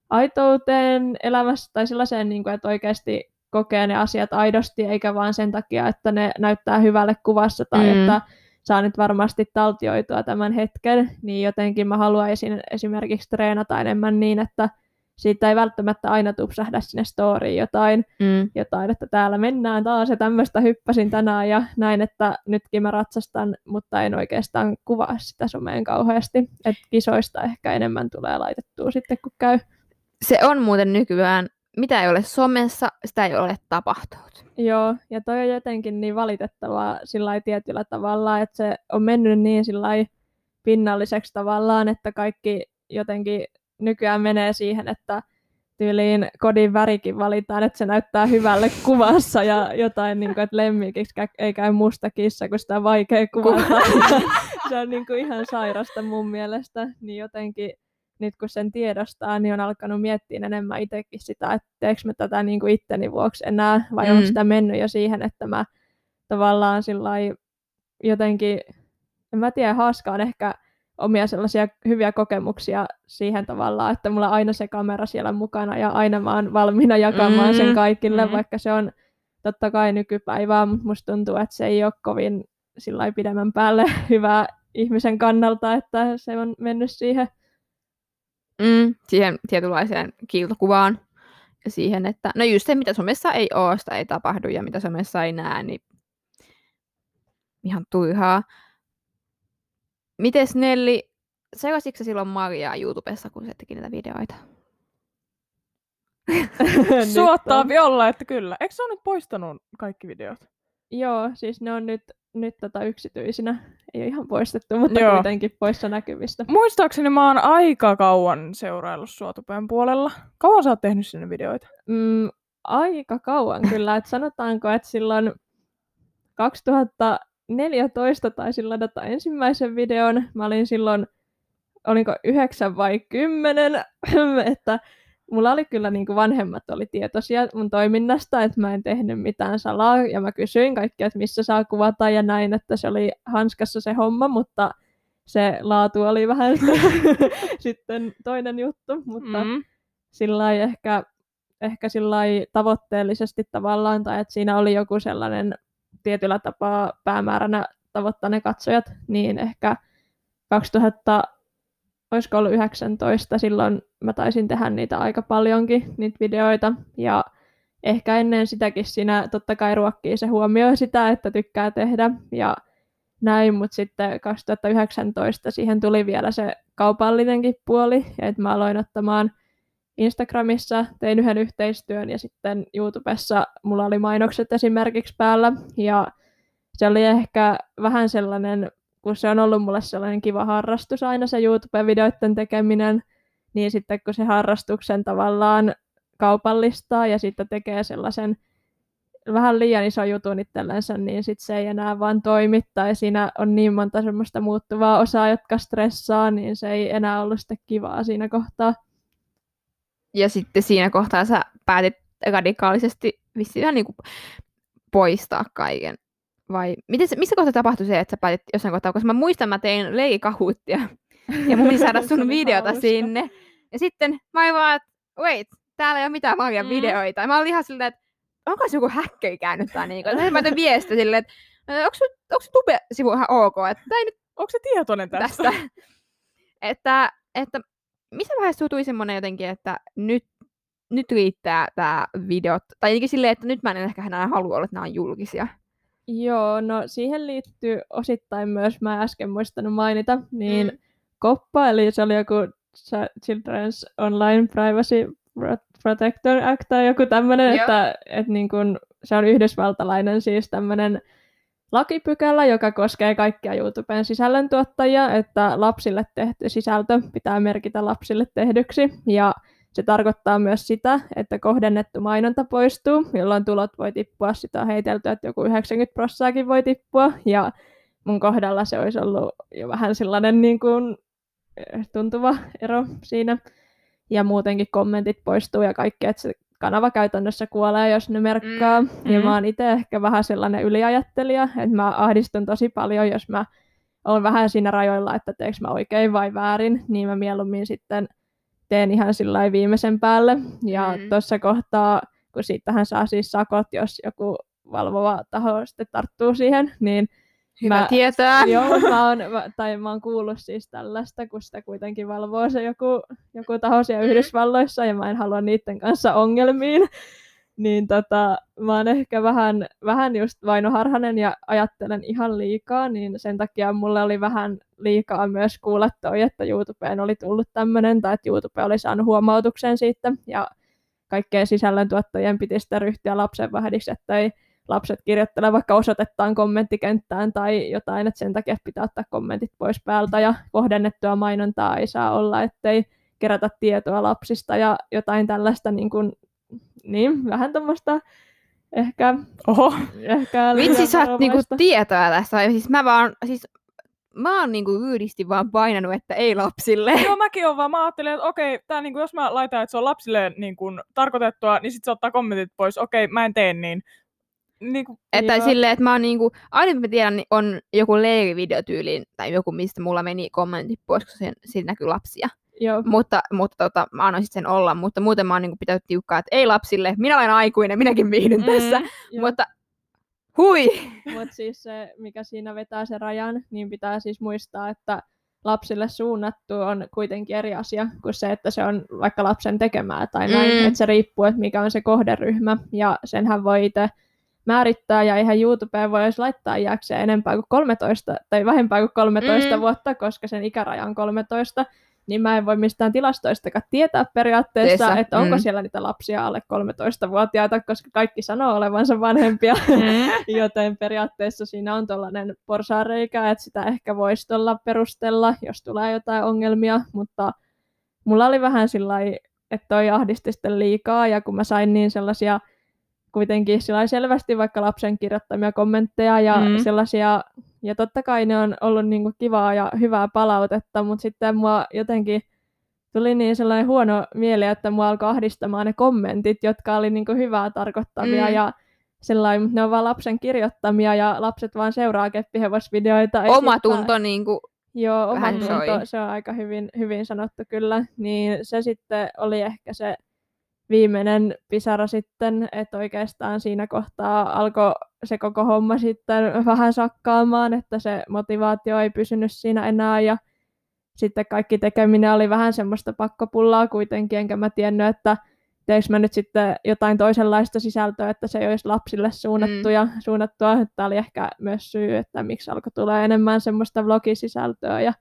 aitouteen elämässä tai sellaiseen, niin kuin, että oikeasti kokee ne asiat aidosti, eikä vaan sen takia, että ne näyttää hyvälle kuvassa tai Mm. mm. että saa nyt varmasti taltioitua tämän hetken, niin jotenkin mä haluaisin esimerkiksi treenata enemmän niin, että siitä ei välttämättä aina tupsahda sinne storyin jotain, Mm. jotain, että täällä mennään taas ja tämmöistä hyppäsin tänään ja näin, että nytkin mä ratsastan, mutta en oikeastaan kuvaa sitä someen kauheasti. Että kisoista ehkä enemmän tulee laitettua sitten, kun käy. Se on muuten nykyään, mitä ei ole somessa, sitä ei ole tapahtunut. Joo, ja toi on jotenkin niin valitettavaa sillä tietyllä tavalla, että se on mennyt niin sillä pinnalliseksi tavallaan, että kaikki jotenkin nykyään menee siihen, että tyyliin kodin värikin valitaan, että se näyttää hyvälle kuvassa ja jotain, niin kuin, että lemmikiksi ei käy musta kissa, kun sitä on vaikea kuvata. se on niin kuin ihan sairasta mun mielestä, niin jotenkin nyt kun sen tiedostaa, niin on alkanut miettiä enemmän itsekin sitä, että teekö mä tätä niin kuin itteni vuoksi enää, vai mm. Onko sitä mennyt jo siihen, että mä tavallaan sillai jotenkin, en mä tiedä, haaskaan ehkä omia sellaisia hyviä kokemuksia siihen tavallaan, että mulla on aina se kamera siellä mukana ja aina mä oon valmiina jakamaan Mm, sen kaikille, mm. vaikka se on totta kai nykypäivää, mutta musta tuntuu, että se ei ole kovin sillai pidemmän päälle hyvää ihmisen kannalta, että se on mennyt siihen. Mm, siihen tietynlaiseen kiiltokuvaan. Ja siihen, että no just se, mitä somessa ei ole, sitä ei tapahdu ja mitä somessa ei näe, niin ihan turhaa. Mites Nelli, seurasitko silloin Mariaa YouTubessa, kun se teki näitä videoita? Suottaa olla, että kyllä. Eikö se ole nyt poistanut kaikki videot? Joo, siis ne on nyt, nyt tota yksityisinä. Ei ole ihan poistettu, mutta Joo. kuitenkin poissa näkyvistä. Muistaakseni mä oon aika kauan seuraillut sua tupeen puolella. Kauan sä oot tehnyt sinne videoita? Mm, aika kauan kyllä. Et sanotaanko, että silloin 2014 taisin ladata ensimmäisen videon. Mä olin silloin, olinko yhdeksän vai kymmenen, että mulla oli kyllä niin kuin vanhemmat oli tietoisia mun toiminnasta, että mä en tehnyt mitään salaa ja mä kysyin kaikkia, että missä saa kuvata ja näin, että se oli hanskassa se homma, mutta se laatu oli vähän sitten toinen juttu, mutta Mm. sillä ehkä, ehkä sillä tavoitteellisesti tavallaan, tai että siinä oli joku sellainen tietyllä tapaa päämääränä tavoittaa ne katsojat, niin ehkä 2000, olisiko ollut 19, silloin mä taisin tehdä niitä aika paljonkin, niitä videoita, ja ehkä ennen sitäkin siinä totta kai ruokkii se huomioi sitä, että tykkää tehdä, ja näin, mutta sitten 2019 siihen tuli vielä se kaupallinenkin puoli, ja että mä aloin ottamaan Instagramissa, tein yhden yhteistyön ja sitten YouTubessa mulla oli mainokset esimerkiksi päällä. Ja se oli ehkä vähän sellainen, kun se on ollut mulle sellainen kiva harrastus aina se YouTube-videoiden tekeminen, niin sitten kun se harrastuksen tavallaan kaupallistaa ja sitten tekee sellaisen vähän liian iso jutun itsellensä, niin sitten se ei enää vaan toimi, tai siinä on niin monta semmoista muuttuvaa osaa, jotka stressaa, niin se ei enää ollut sitten kivaa siinä kohtaa. Ja sitten siinä kohtaa sä päätit radikaalisesti vissiin ihan niin kuin poistaa kaiken. Vai miten se, missä kohtaa tapahtui se, että sä päätit jossain kohtaa, koska mä muistan, mä tein leikahuttia ja mun saada sun videota sinne. Ja sitten mä olin vaan, että wait, täällä ei ole mitään Marian Mm. videoita. Ja mä olin ihan silleen, että onko se joku häkkeri käynyt tää niinku. Ja sitten mä tein viestiä silleen, että onko onko sun tube-sivu ihan ok, että ei nyt Onko se tietoinen tästä? tästä. että, että missä vaiheessa sulla tuli semmoinen jotenkin, että nyt, nyt riittää tämä videot, tai ainakin silleen, että nyt mä en ehkä enää halua olla, että nämä on julkisia. Joo, no siihen liittyy osittain myös, mä en äsken muistanut mainita, niin Mm. koppa, eli se oli joku Children's Online Privacy Pro- Protector Act tai joku tämmöinen, että, että niin kun, se on yhdysvaltalainen siis tämmöinen lakipykälä, joka koskee kaikkia YouTuben sisällöntuottajia, että lapsille tehty sisältö pitää merkitä lapsille tehdyksi. Ja se tarkoittaa myös sitä, että kohdennettu mainonta poistuu, jolloin tulot voi tippua. Sitä on heitelty, että joku 90 prossaakin voi tippua. Ja mun kohdalla se olisi ollut jo vähän sellainen niin kuin tuntuva ero siinä. Ja muutenkin kommentit poistuu ja kaikki, että se kanava käytännössä kuolee, jos ne merkkaa. Mm, ja mm. mä oon itse ehkä vähän sellainen yliajattelija, että mä ahdistun tosi paljon, jos mä oon vähän siinä rajoilla, että teekö mä oikein vai väärin, niin mä mieluummin sitten teen ihan sillä viimeisen päälle. Ja mm. tuossa kohtaa, kun siitähän saa siis sakot, jos joku valvova taho sitten tarttuu siihen, niin Hyvä mä, tietää. Joo, mä oon, mä, tai mä oon kuullut siis tällaista, kun sitä kuitenkin valvoo se joku, joku taho siellä. Yhdysvalloissa, ja mä en halua niiden kanssa ongelmiin. Niin tota, mä oon ehkä vähän, vähän just Vaino Harhanen ja ajattelen ihan liikaa, niin sen takia mulle oli vähän liikaa myös kuulla toi, että YouTubeen oli tullut tämmöinen, tai että YouTube oli saanut huomautuksen siitä, ja kaikkeen sisällöntuottajien piti sitä ryhtyä lapsenvahdiksi, että ei lapset kirjoittelee vaikka osoitettaan kommenttikenttään tai jotain, että sen takia pitää ottaa kommentit pois päältä ja kohdennettua mainontaa ei saa olla, ettei kerätä tietoa lapsista ja jotain tällaista niin, kuin, niin vähän tuommoista ehkä... Oho. ehkä Vitsi, sä oot niinku tietoa tässä. Siis mä vaan, siis mä oon niinku yhdisti vaan painanut, että ei lapsille. Joo, mäkin oon vaan. Mä ajattelin, että okei, tää niinku, jos mä laitan, että se on lapsille niinku, tarkoitettua, niin sit se ottaa kommentit pois. Okei, mä en tee niin. Niinku, että joo. silleen, että mä oon niinku, aina mä tiedän, niin on joku leirivideotyyliin tai joku, mistä mulla meni kommentit pois, koska siinä, siinä näkyy lapsia. Joo. Mutta, mutta tota, mä annoin sen olla, mutta muuten mä oon niinku pitänyt tiukkaa, että ei lapsille, minä olen aikuinen, minäkin viihdyn mm, tässä. Jo. Mutta hui! Mutta siis se, mikä siinä vetää se rajan, niin pitää siis muistaa, että lapsille suunnattu on kuitenkin eri asia kuin se, että se on vaikka lapsen tekemää tai näin. Mm. Että se riippuu, että mikä on se kohderyhmä ja senhän voi itse määrittää, ja eihän YouTubeen voi edes laittaa iäkseen enempää kuin 13, tai vähempää kuin 13 mm. vuotta, koska sen ikäraja on 13, niin mä en voi mistään tilastoistakaan tietää periaatteessa, Teessä. että onko mm. siellä niitä lapsia alle 13-vuotiaita, koska kaikki sanoo olevansa vanhempia, mm. joten periaatteessa siinä on tuollainen porsaareikä, että sitä ehkä voisi tuolla perustella, jos tulee jotain ongelmia, mutta mulla oli vähän sillä että toi ahdisti sitten liikaa, ja kun mä sain niin sellaisia kuitenkin selvästi vaikka lapsen kirjoittamia kommentteja ja mm. sellaisia, ja totta kai ne on ollut niinku kivaa ja hyvää palautetta, mutta sitten mua jotenkin tuli niin sellainen huono mieli, että mua alkoi ahdistamaan ne kommentit, jotka oli niinku hyvää tarkoittavia mm. ja sellainen, mutta ne on vaan lapsen kirjoittamia ja lapset vaan seuraa keppihevosvideoita. Oma tunto niin kuin Joo, oma tunto, se on aika hyvin, hyvin sanottu kyllä. Niin se sitten oli ehkä se viimeinen pisara sitten, että oikeastaan siinä kohtaa alkoi se koko homma sitten vähän sakkaamaan, että se motivaatio ei pysynyt siinä enää ja sitten kaikki tekeminen oli vähän semmoista pakkopullaa kuitenkin, enkä mä tiennyt, että teekö mä nyt sitten jotain toisenlaista sisältöä, että se ei olisi lapsille suunnattu mm. ja suunnattua, että oli ehkä myös syy, että miksi alkoi tulla enemmän semmoista vlogisisältöä ja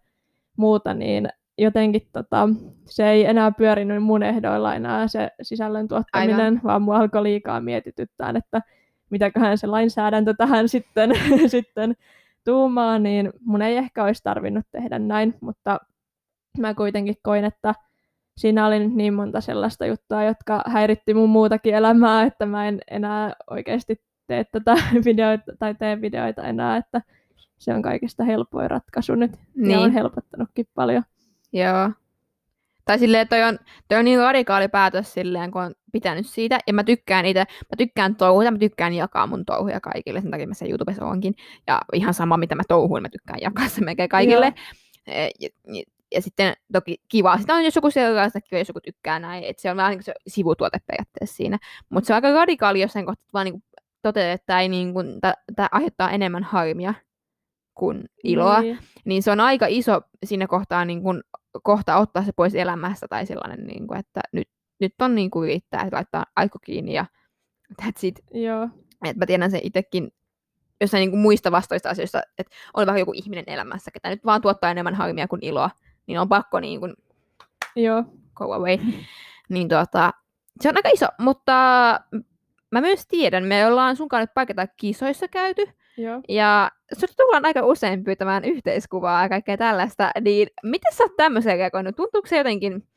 muuta, niin jotenkin tota, se ei enää pyörinyt mun ehdoilla enää se sisällön tuottaminen, Aivan. vaan mua alkoi liikaa mietityttää, että mitäköhän se lainsäädäntö tähän sitten, sitten tuumaa, niin mun ei ehkä olisi tarvinnut tehdä näin, mutta mä kuitenkin koin, että siinä oli nyt niin monta sellaista juttua, jotka häiritti mun muutakin elämää, että mä en enää oikeasti tee tätä videoita tai tee videoita enää, että se on kaikista helpoin ratkaisu nyt niin. ja on helpottanutkin paljon. Joo. Tai silleen, toi on, toi on niin radikaali päätös silleen, kun on pitänyt siitä. Ja mä tykkään itse, mä tykkään touhuja, mä tykkään jakaa mun touhuja kaikille. Sen takia mä se YouTubessa onkin. Ja ihan sama, mitä mä touhuin, mä tykkään jakaa se melkein kaikille. Ja, ja, ja, ja, sitten toki kiva, sitä on jos joku seuraa sitä jos joku tykkää näin. Että se on vähän niin kuin se sivutuote periaatteessa siinä. Mutta se on aika radikaali jossain kohtaa, vaan niin toteaa, että tämä, niin kuin, tämä aiheuttaa enemmän harmia kuin iloa. Niin. niin se on aika iso siinä kohtaa niin kuin kohta ottaa se pois elämästä tai sellainen, niin kuin, että nyt, nyt on niin kuin yrittää, että laittaa aiko kiinni ja that's it. Joo. Et mä tiedän sen itsekin jossain niin kuin muista vastoista asioista, että on vähän joku ihminen elämässä, ketä nyt vaan tuottaa enemmän harmia kuin iloa, niin on pakko niin kuin Joo. go away. niin tuota, se on aika iso, mutta mä myös tiedän, me ollaan sunkaan nyt paikata kisoissa käyty, Joo. Ja sut tullaan aika usein pyytämään yhteiskuvaa ja kaikkea tällaista, niin miten sä oot tämmöiseen reagoinut? Tuntuuko se jotenkin,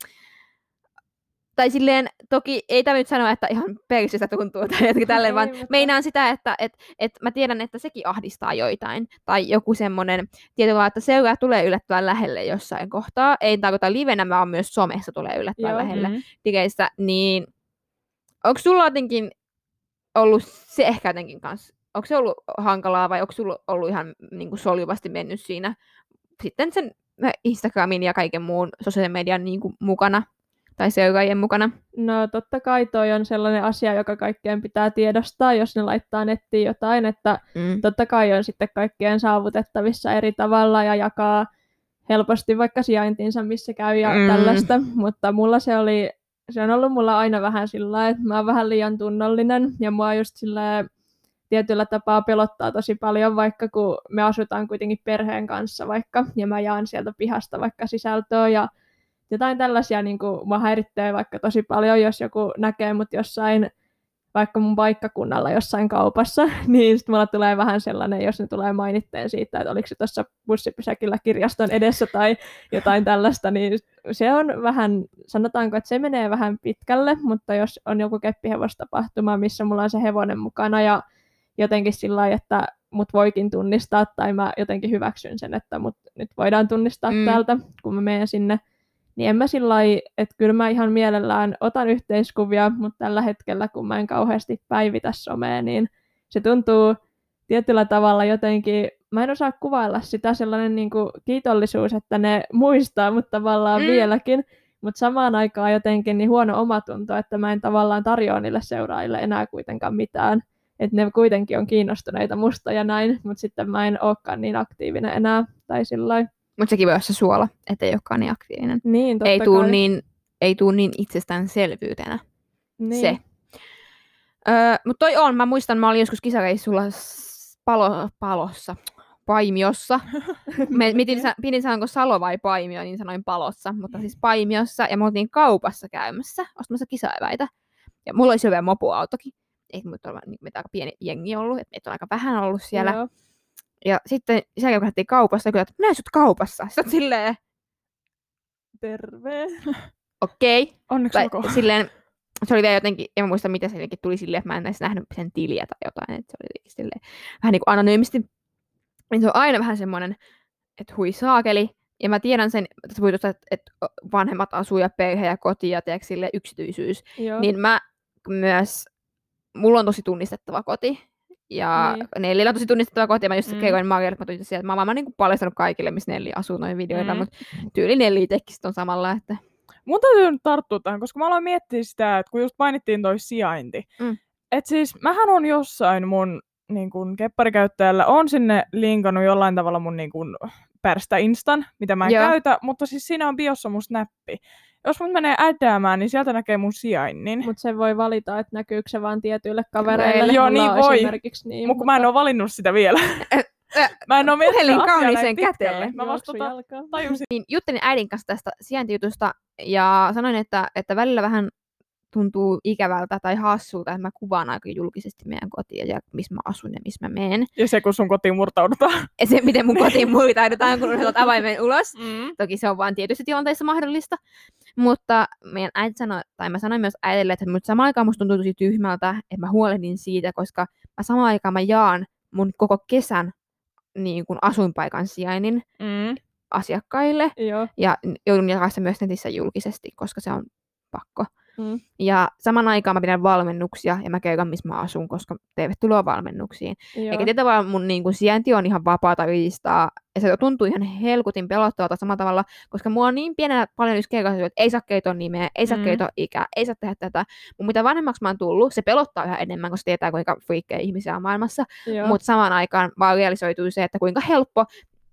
tai silleen, toki ei tämä nyt sanoa, että ihan persissä tuntuu tai jotenkin tälleen, vaan mutta- meinaan sitä, että et, et mä tiedän, että sekin ahdistaa joitain. Tai joku semmoinen, tietyllä että seuraa tulee yllättävän lähelle jossain kohtaa. Ei tarkoita livenä, vaan myös somessa tulee yllättävän Joo. lähelle Mm. digeissä, niin onko sulla jotenkin ollut se ehkä jotenkin kanssa, onko se ollut hankalaa vai onko sulla ollut ihan niin kuin soljuvasti mennyt siinä sitten sen äh, Instagramin ja kaiken muun sosiaalisen median niin kuin mukana tai seuraajien mukana? No totta kai toi on sellainen asia, joka kaikkien pitää tiedostaa, jos ne laittaa nettiin jotain, että Mm. totta kai on sitten kaikkien saavutettavissa eri tavalla ja jakaa helposti vaikka sijaintinsa, missä käy ja Mm. tällaista, mutta mulla se oli, se on ollut mulla aina vähän sillä että mä oon vähän liian tunnollinen ja mua just sillä tietyllä tapaa pelottaa tosi paljon, vaikka kun me asutaan kuitenkin perheen kanssa vaikka, ja mä jaan sieltä pihasta vaikka sisältöä ja jotain tällaisia niin kuin, mua häiritsee vaikka tosi paljon, jos joku näkee mut jossain vaikka mun paikkakunnalla jossain kaupassa, niin sitten mulla tulee vähän sellainen, jos ne tulee mainitteen siitä, että oliko se tuossa bussipysäkillä kirjaston edessä tai jotain tällaista, niin se on vähän, sanotaanko, että se menee vähän pitkälle, mutta jos on joku keppihevostapahtuma, missä mulla on se hevonen mukana ja jotenkin sillä lailla, että mut voikin tunnistaa tai mä jotenkin hyväksyn sen, että mut nyt voidaan tunnistaa Mm. täältä, kun mä menen sinne, niin en mä sillä lailla, että kyllä mä ihan mielellään otan yhteiskuvia, mutta tällä hetkellä, kun mä en kauheasti päivitä somea, niin se tuntuu tietyllä tavalla jotenkin, mä en osaa kuvailla sitä sellainen niin kuin kiitollisuus, että ne muistaa mut tavallaan mm. vieläkin, mutta samaan aikaan jotenkin niin huono omatunto, että mä en tavallaan tarjoa niille seuraajille enää kuitenkaan mitään. Että ne kuitenkin on kiinnostuneita musta ja näin, mutta sitten mä en olekaan niin aktiivinen enää. Tai sillä. Mutta sekin voi olla se suola, että ei olekaan niin aktiivinen. Niin, totta Ei tuu, kai. niin, ei tuu niin itsestäänselvyytenä niin. se. Öö, mutta toi on, mä muistan, mä olin joskus kisareissulla palo, palossa, paimiossa. Me, sa- pidin sanoa Salo vai Paimio, niin sanoin palossa, mutta siis Paimiossa. Ja me oltiin kaupassa käymässä, ostamassa kisaeväitä. Ja mulla oli vielä mopoautokin. Eikö mutta olla niin, aika pieni jengi ollut, että meitä on aika vähän ollut siellä. Joo. Ja sitten sen jälkeen kun kaupassa, kyllä, että näin sut kaupassa. Sitten oot silleen, Terve. okei. Okay. Onneksi Tai olkoon. silleen, se oli vielä jotenkin, en muista mitä se jotenkin tuli silleen, että mä en edes nähnyt sen tiliä tai jotain, että se oli silleen, vähän niin kuin anonyymisti. Niin se on aina vähän semmoinen, että hui saakeli. Ja mä tiedän sen, että tuosta, että, että vanhemmat asuu ja perhe ja koti ja tiedätkö, sille yksityisyys. Joo. Niin mä myös, mulla on tosi tunnistettava koti. Ja Niin. Nellillä on tosi tunnistettava koti. Ja mä just Mm. kerroin Marialle, että mä tulin sieltä. Mä oon niin paljastanut kaikille, missä Nelli asuu noin videoilla. Mm. Mutta tyyli Nelli itsekin sit on samalla, että Mun täytyy nyt tarttua tähän, koska mä aloin miettiä sitä, että kun just mainittiin toi sijainti. Mm. että siis mähän on jossain mun niin kun, kepparikäyttäjällä, on sinne linkannut jollain tavalla mun niin kun, pärstä instan, mitä mä en Joo. käytä, mutta siis siinä on biossa mun snappi. Jos mun menee ädäämään, niin sieltä näkee mun sijainnin. Mutta se voi valita, että näkyykö se vaan tietyille Kavereille. kavereille. Joo, niin voi. Esimerkiksi niin, Mutta kun mä en ole valinnut sitä vielä. Mä en ole miettinyt puhelin kauniiseen käteen. Mä vasta tota, tajusin. niin juttelin äidin kanssa tästä sijaintijutusta ja sanoin, että, että välillä vähän tuntuu ikävältä tai hassulta, että mä kuvaan aika julkisesti meidän kotia ja missä mä asun ja missä mä menen. Ja se, kun sun kotiin murtaudutaan. Ja se, miten mun kotiin muitaudutaan, kun otat avaimen ulos. Mm. Toki se on vain tietyissä tilanteissa mahdollista. Mutta meidän äiti sanoi, tai mä sanoin myös äidille, että mut samaan aikaan musta tuntuu tosi tyhmältä, että mä huolehdin siitä, koska mä samaan aikaan mä jaan mun koko kesän niin kuin asuinpaikan sijainnin Mm. asiakkaille. Joo. Ja joudun jakamaan se myös netissä julkisesti, koska se on pakko. Mm. Ja saman aikaan mä pidän valmennuksia ja mä kerron, missä mä asun, koska tervetuloa valmennuksiin. Joo. Eikä tavalla mun niin kuin, sijainti on ihan vapaata riistaa. Ja se tuntuu ihan helkutin pelottavalta samalla tavalla, koska mua on niin pienenä paljon just kerrottu, että ei saa kertoa nimeä, ei saa Mm. kertoa ikää, ei saa tehdä tätä. Mutta mitä vanhemmaksi mä oon tullut, se pelottaa yhä enemmän, koska tietää, kuinka friikkejä ihmisiä on maailmassa. Mutta samaan aikaan vaan realisoituu se, että kuinka helppo,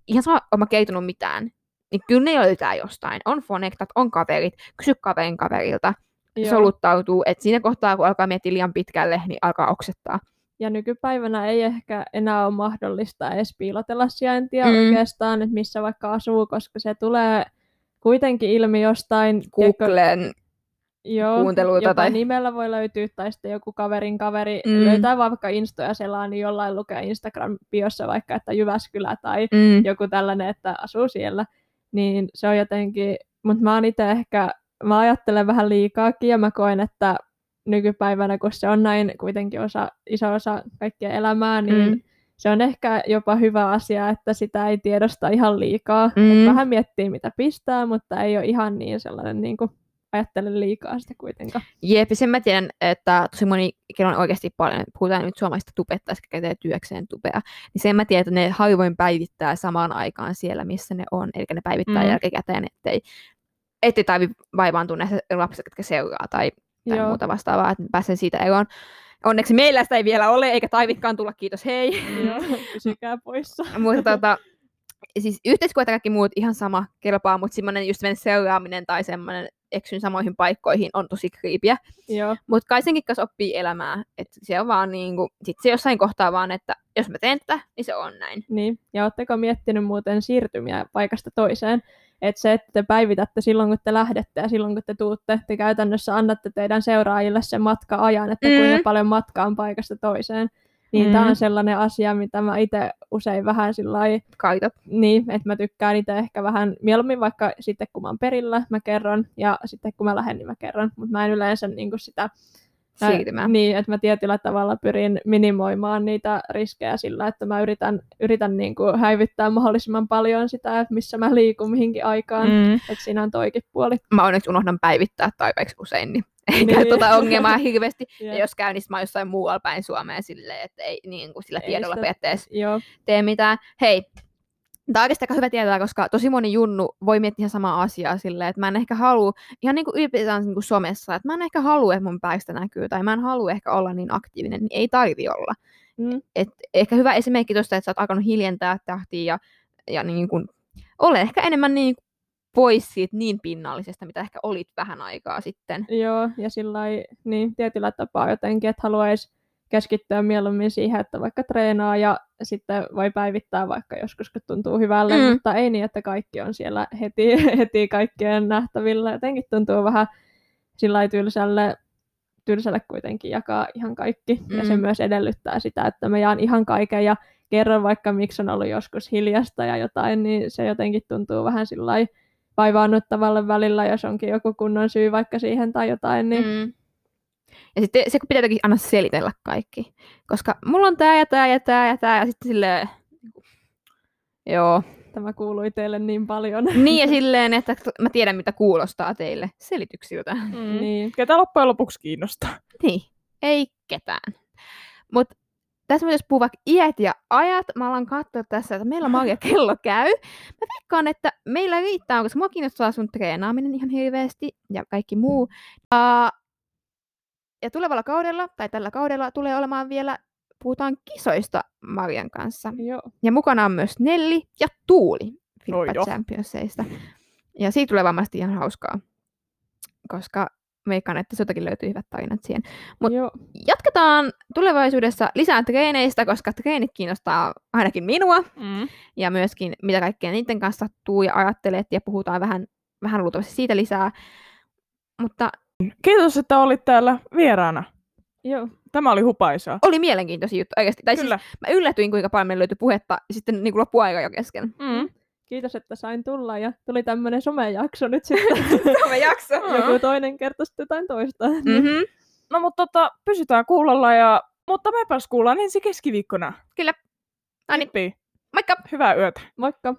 ihan sama, oon mä kertonut mitään, niin kyllä ne löytää jostain. On fonektat, on kaverit, kysy kaverin kaverilta, Joo. soluttautuu, että siinä kohtaa, kun alkaa miettiä liian pitkälle, niin alkaa oksettaa. Ja nykypäivänä ei ehkä enää ole mahdollista edes piilotella sijaintia Mm. oikeastaan, että missä vaikka asuu, koska se tulee kuitenkin ilmi jostain tiedätkö, Googlen Joo, kuunteluita tai- nimellä voi löytyä, tai sitten joku kaverin kaveri Mm. mm. löytää vaan vaikka Instoja selaa, niin jollain lukee Instagram-biossa vaikka, että Jyväskylä tai Mm. joku tällainen, että asuu siellä. Niin se on jotenkin, mutta mä oon itse ehkä, mä ajattelen vähän liikaakin ja mä koen, että nykypäivänä, kun se on näin kuitenkin osa, iso osa kaikkea elämää, niin Mm. se on ehkä jopa hyvä asia, että sitä ei tiedosta ihan liikaa. Mm. Vähän miettii, mitä pistää, mutta ei ole ihan niin sellainen niin kuin, ajattele liikaa sitä kuitenkaan. Jep, sen mä tiedän, että tosi moni, kenellä on oikeasti paljon, puhutaan nyt suomalaisista tubettajista, jotka tekee työkseen tubea, niin sen mä tiedän, että ne harvoin päivittää samaan aikaan siellä, missä ne on, eli ne päivittää mm. jälkikäteen, ettei, ettei tarvi vaivaantua näistä lapsista, jotka seuraa tai, tai Joo. muuta vastaavaa, että pääsee siitä eroon. Onneksi meillä sitä ei vielä ole, eikä tarvikaan tulla, kiitos hei. Joo, pysykää poissa. mutta tota, siis yhteiskunta kaikki muut ihan sama kelpaa, mutta semmoinen just seuraaminen tai semmoinen eksyn samoihin paikkoihin on tosi kriipiä. Joo, Mutta kai senkin kanssa oppii elämää. että se on vaan niinku, sit se jossain kohtaa vaan, että jos mä teen tätä, niin se on näin. niin. Ja ootteko miettinyt muuten siirtymiä paikasta toiseen? Että se, että te päivitätte silloin, kun te lähdette ja silloin, kun te tuutte, te käytännössä annatte teidän seuraajille sen matka-ajan, että Mm. kuinka paljon matkaa on paikasta toiseen. Niin Mm. tämä on sellainen asia, mitä mä itse usein vähän sillä lailla. Niin, että mä tykkään itse ehkä vähän mieluummin vaikka sitten kun mä oon perillä, mä kerron, ja sitten kun mä lähden, niin mä kerron, mutta mä en yleensä niin sitä Siirtymään. Niin, että mä tietyllä tavalla pyrin minimoimaan niitä riskejä sillä, että mä yritän, yritän niin kuin häivyttää mahdollisimman paljon sitä, että missä mä liikun mihinkin aikaan. Mm. Että siinä on toikin puoli. Mä onneksi unohdan päivittää tarpeeksi usein, niin ei Niin. käy tuota ongelmaa hirveästi. Jep. Ja jos käy, niin mä jossain muualla päin Suomeen silleen, että ei niin kuin sillä Ei tiedolla sitä- periaatteessa Joo, tee mitään. Hei, Tämä on oikeasti aika hyvä tietää, koska tosi moni junnu voi miettiä ihan samaa asiaa silleen, että mä en ehkä halua, ihan niin kuin ylipäätään niin kuin somessa, että mä en ehkä halua, että mun päästä näkyy, tai mä en halua ehkä olla niin aktiivinen, niin ei tarvi olla. mm, Et ehkä hyvä esimerkki tuosta, että sä oot alkanut hiljentää tahtia ja, ja niin kuin, ole ehkä enemmän niin kuin pois siitä niin pinnallisesta, mitä ehkä olit vähän aikaa sitten. joo, ja sillä niin tietyllä tapaa jotenkin, että haluaisi keskittyä mieluummin siihen, että vaikka treenaa ja sitten voi päivittää vaikka joskus, kun tuntuu hyvälle, Mm. mutta ei niin, että kaikki on siellä heti, heti kaikkien nähtävillä. Jotenkin tuntuu vähän sillä tylsälle, tylsälle kuitenkin jakaa ihan kaikki. Mm. Ja se Mm. myös edellyttää sitä, että mä jaan ihan kaiken ja kerron vaikka, miksi on ollut joskus hiljasta ja jotain, niin se jotenkin tuntuu vähän sillä vaivaannuttavalle välillä, jos onkin joku kunnon syy vaikka siihen tai jotain, niin Mm. Ja sitten se, pitää jotenkin aina selitellä kaikki. Koska mulla on tää ja tää ja tää ja tää ja sitten silleen... Joo. tämä kuului teille niin paljon. Niin ja silleen, että mä tiedän mitä kuulostaa teille selityksiltä. Mm. niin. Ketä loppujen lopuksi kiinnostaa? Niin, ei ketään. Mutta tässä jos puhuu vaikka iät ja ajat, mä alan katsoa tässä, että meillä Maria kello käy. Mä veikkaan, että meillä riittää, koska mua kiinnostaa sun treenaaminen ihan hirveästi ja kaikki muu. Ja, ja tulevalla kaudella, tai tällä kaudella, tulee olemaan vielä, puhutaan kisoista Marian kanssa. Joo. Ja mukana on myös Nelli ja Tuuli jo. Championsseista. Ja siitä tulee varmasti ihan hauskaa, koska veikkaan, että sultakin löytyy hyvät tarinat siihen. Mut-. Jatketaan tulevaisuudessa lisää treeneistä, koska treenit kiinnostaa ainakin minua. Mm. Ja myöskin mitä kaikkea niiden kanssa sattuu ja ajattelet ja puhutaan vähän, vähän luultavasti siitä lisää. Mutta Kiitos, että olit täällä vieraana. Joo. Tämä oli hupaisaa. oli mielenkiintoisia juttu oikeasti. Tai siis Kyllä. mä yllätyin, kuinka paljon meillä löytyi puhetta ja sitten niin loppuaika jo kesken. Mm. Kiitos, että sain tulla ja tuli tämmöinen somejakso nyt sitten. Tämä jakso. Joku toinen kertoi sitten jotain toista. Mm-hmm. No mutta tota, pysytään kuulolla ja... Mutta mepäs kuullaan ensi keskiviikkona. Kyllä. No niin, moikka! Hyvää yötä. Moikka!